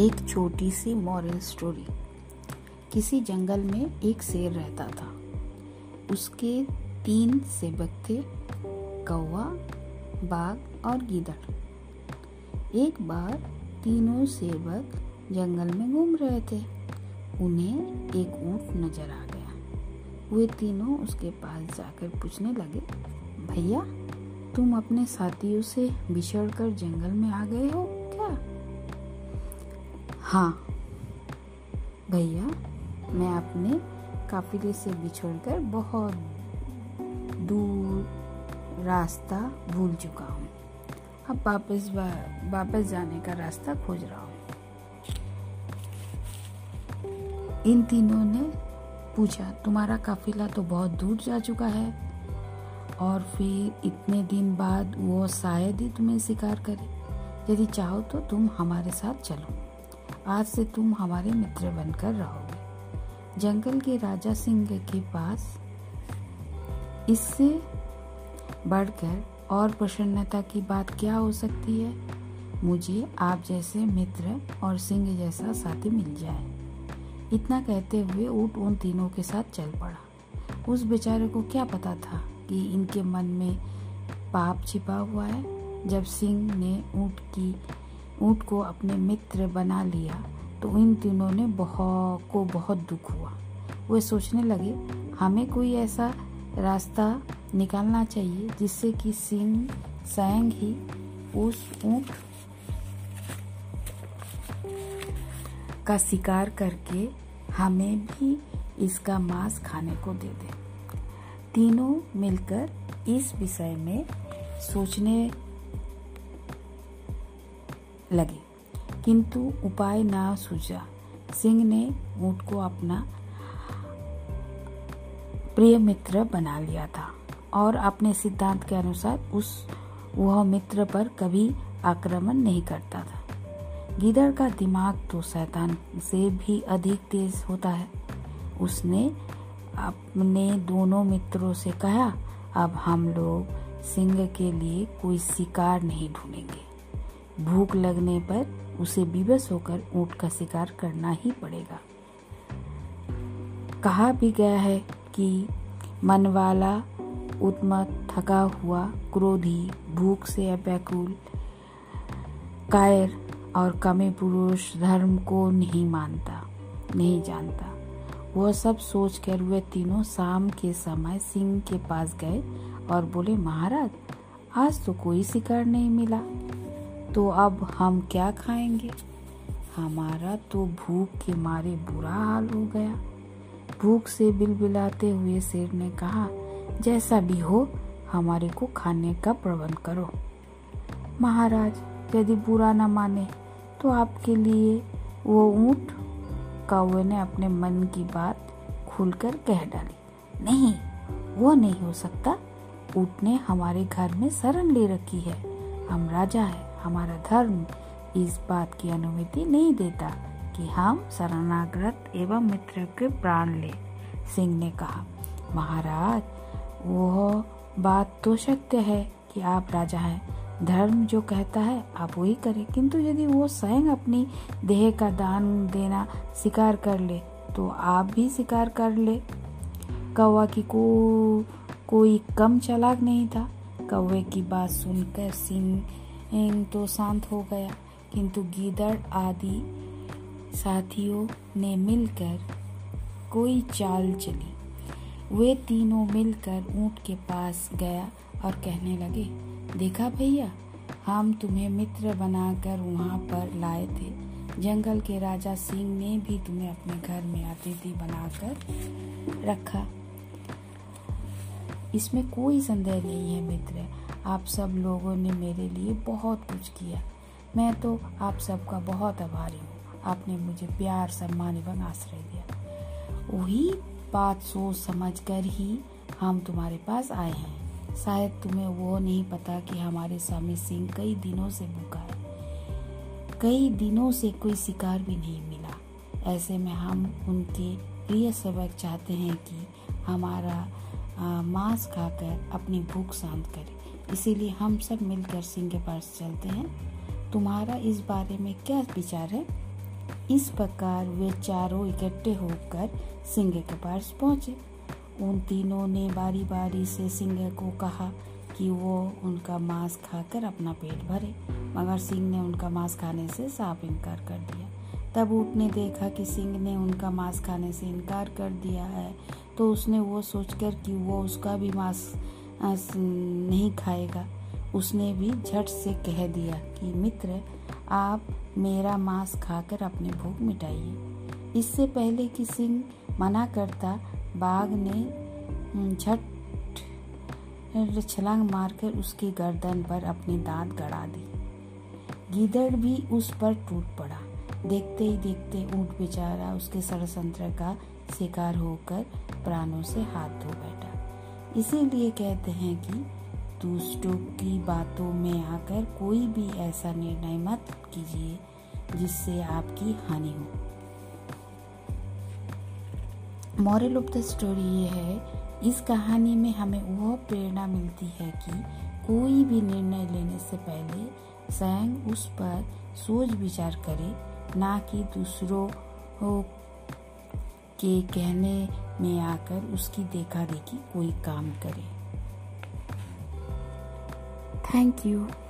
एक छोटी सी moral story किसी जंगल में एक शेर रहता था। उसके तीन सेबक थे, कौवा, बाघ और गीदड़। एक बार तीनों सेबक जंगल में घूम रहे थे। उन्हें एक ऊँट नज़र आ गया। वे तीनों उसके पास जाकर पूछने लगे, भैया, तुम अपने साथियों से बिछड़ कर जंगल में आ गए हो? हाँ। भैया, मैं अपने काफिले से बिछड़कर बहुत दूर रास्ता भूल चुका हूँ। अब वापस वापस जाने का रास्ता खोज रहा हूँ। इन तीनों ने पूछा, तुम्हारा काफिला तो बहुत दूर जा चुका है और फिर इतने दिन बाद वो शायद ही तुम्हें शिकार करे। यदि चाहो तो तुम हमारे साथ चलो। आज से तुम हमारे मित्र बनकर रहोगे। जंगल के राजा सिंह के पास इससे बढ़कर और प्रसन्नता की बात क्या हो सकती है? मुझे आप जैसे मित्र और सिंह जैसा साथी मिल जाए। इतना कहते हुए ऊट उन तीनों के साथ चल पड़ा। उस बेचारे को क्या पता था कि इनके मन में पाप छिपा हुआ है? जब सिंह ने ऊँट की ऊँट को अपने मित्र बना लिया तो इन तीनों ने बहुत को बहुत दुख हुआ। वे सोचने लगे, हमें कोई ऐसा रास्ता निकालना चाहिए जिससे कि सिंह स्वयं ही उस ऊँट का शिकार करके हमें भी इसका मांस खाने को दे दे। तीनों मिलकर इस विषय में सोचने लगे। किंतु उपाय ना सूझा। सिंह ने ऊँट को अपना प्रिय मित्र बना लिया था और अपने सिद्धांत के अनुसार उस वह मित्र पर कभी आक्रमण नहीं करता था। गिदड़ का दिमाग तो शैतान से भी अधिक तेज होता है। उसने अपने दोनों मित्रों से कहा, अब हम लोग सिंह के लिए कोई शिकार नहीं ढूंढेंगे। भूख लगने पर उसे विवश होकर ऊँट का शिकार करना ही पड़ेगा। कहा भी गया है कि मन वाला उत्मत थका हुआ क्रोधी, भूख से व्याकुल कायर और कमे पुरुष धर्म को नहीं मानता, नहीं जानता। वह सब सोच कर वे तीनों शाम के समय सिंह के पास गए और बोले, महाराज, आज तो कोई शिकार नहीं मिला। तो अब हम क्या खाएँगे? हमारा तो भूख के मारे बुरा हाल हो गया। भूख से बिलबिलाते हुए शेर ने कहा, जैसा भी हो, हमारे को खाने का प्रबंध करो। महाराज, यदि बुरा न माने तो आपके लिए वो ऊँट कौवे ने अपने मन की बात खुलकर कह डाली। नहीं, वो नहीं हो सकता। ऊँट ने हमारे घर में शरण ले रखी है। हम राजा है। हमारा धर्म इस बात की अनुमति नहीं देता कि हम शरणागत एवं मित्र के प्राण ले, सिंह ने कहा। महाराज, वह बात तो सत्य है कि आप राजा हैं। धर्म जो कहता है, आप वही करें। किंतु यदि वो स्वयं अपनी देह का दान देना स्वीकार कर ले तो आप भी स्वीकार कर ले। कौवा की को, कोई कम चालाक नहीं था। कौवे की बात सुनकर सिंह तो शांत हो गया, किंतु गीदड़ आदि साथियों ने मिलकर कोई चाल चली। वे तीनों मिलकर ऊँट के पास गया और कहने लगे, देखा भैया, हम तुम्हें मित्र बनाकर वहाँ पर लाए थे। जंगल के राजा सिंह ने भी तुम्हें अपने घर में अतिथि बनाकर रखा। इसमें कोई संदेह नहीं है मित्र। आप सब लोगों ने मेरे लिए बहुत कुछ किया। मैं तो आप सबका बहुत आभारी हूँ। आपने मुझे प्यार, सम्मान एवं आश्रय दिया। वही बात सोच समझ कर ही हम तुम्हारे पास आए हैं। शायद तुम्हें वो नहीं पता कि हमारे स्वामी सिंह कई दिनों से भूखा है। कई दिनों से कोई शिकार भी नहीं मिला। ऐसे में हम उनके प्रिय सेवक चाहते हैं कि हमारा मांस खाकर अपनी भूख शांत करें। इसीलिए हम सब मिलकर सिंह के पास चलते हैं। तुम्हारा इस बारे में क्या विचार है? इस प्रकार वे चारों इकट्ठे होकर सिंह के पास पहुँचे। उन तीनों ने बारी बारी से सिंह को कहा कि वो उनका मांस खाकर अपना पेट भरे, मगर सिंह ने उनका मांस खाने से साफ़ इनकार कर दिया। तब ऊँट ने देखा कि सिंह ने उनका मांस खाने से इनकार कर दिया है तो उसने वो सोचकर कि वो उसका भी मांस नहीं खाएगा। उसने भी झट से कह दिया कि, मित्र, आप मेरा मांस खाकर अपनी भूख मिटाइए। इससे पहले कि सिंह मना करता, बाघ ने झट छलांग मारकर उसकी गर्दन पर अपनी दांत गड़ा दी। गीदड़ भी उस पर टूट पड़ा। देखते ही देखते ऊँट बेचारा उसके षडयंत्र का शिकार होकर प्राणों से हाथ धो बैठा। इसीलिए कहते हैं कि दूसरों की बातों में आकर कोई भी ऐसा निर्णय मत कीजिए, जिससे आपकी हानि हो। मॉरल ऑफ़ द स्टोरी ये है, इस कहानी में हमें वह प्रेरणा मिलती है कि कोई भी निर्णय लेने से पहले स्वयं उस पर सोच विचार करे, ना कि दूसरों के कहने में आकर उसकी देखा देखी कोई काम करे थैंक you.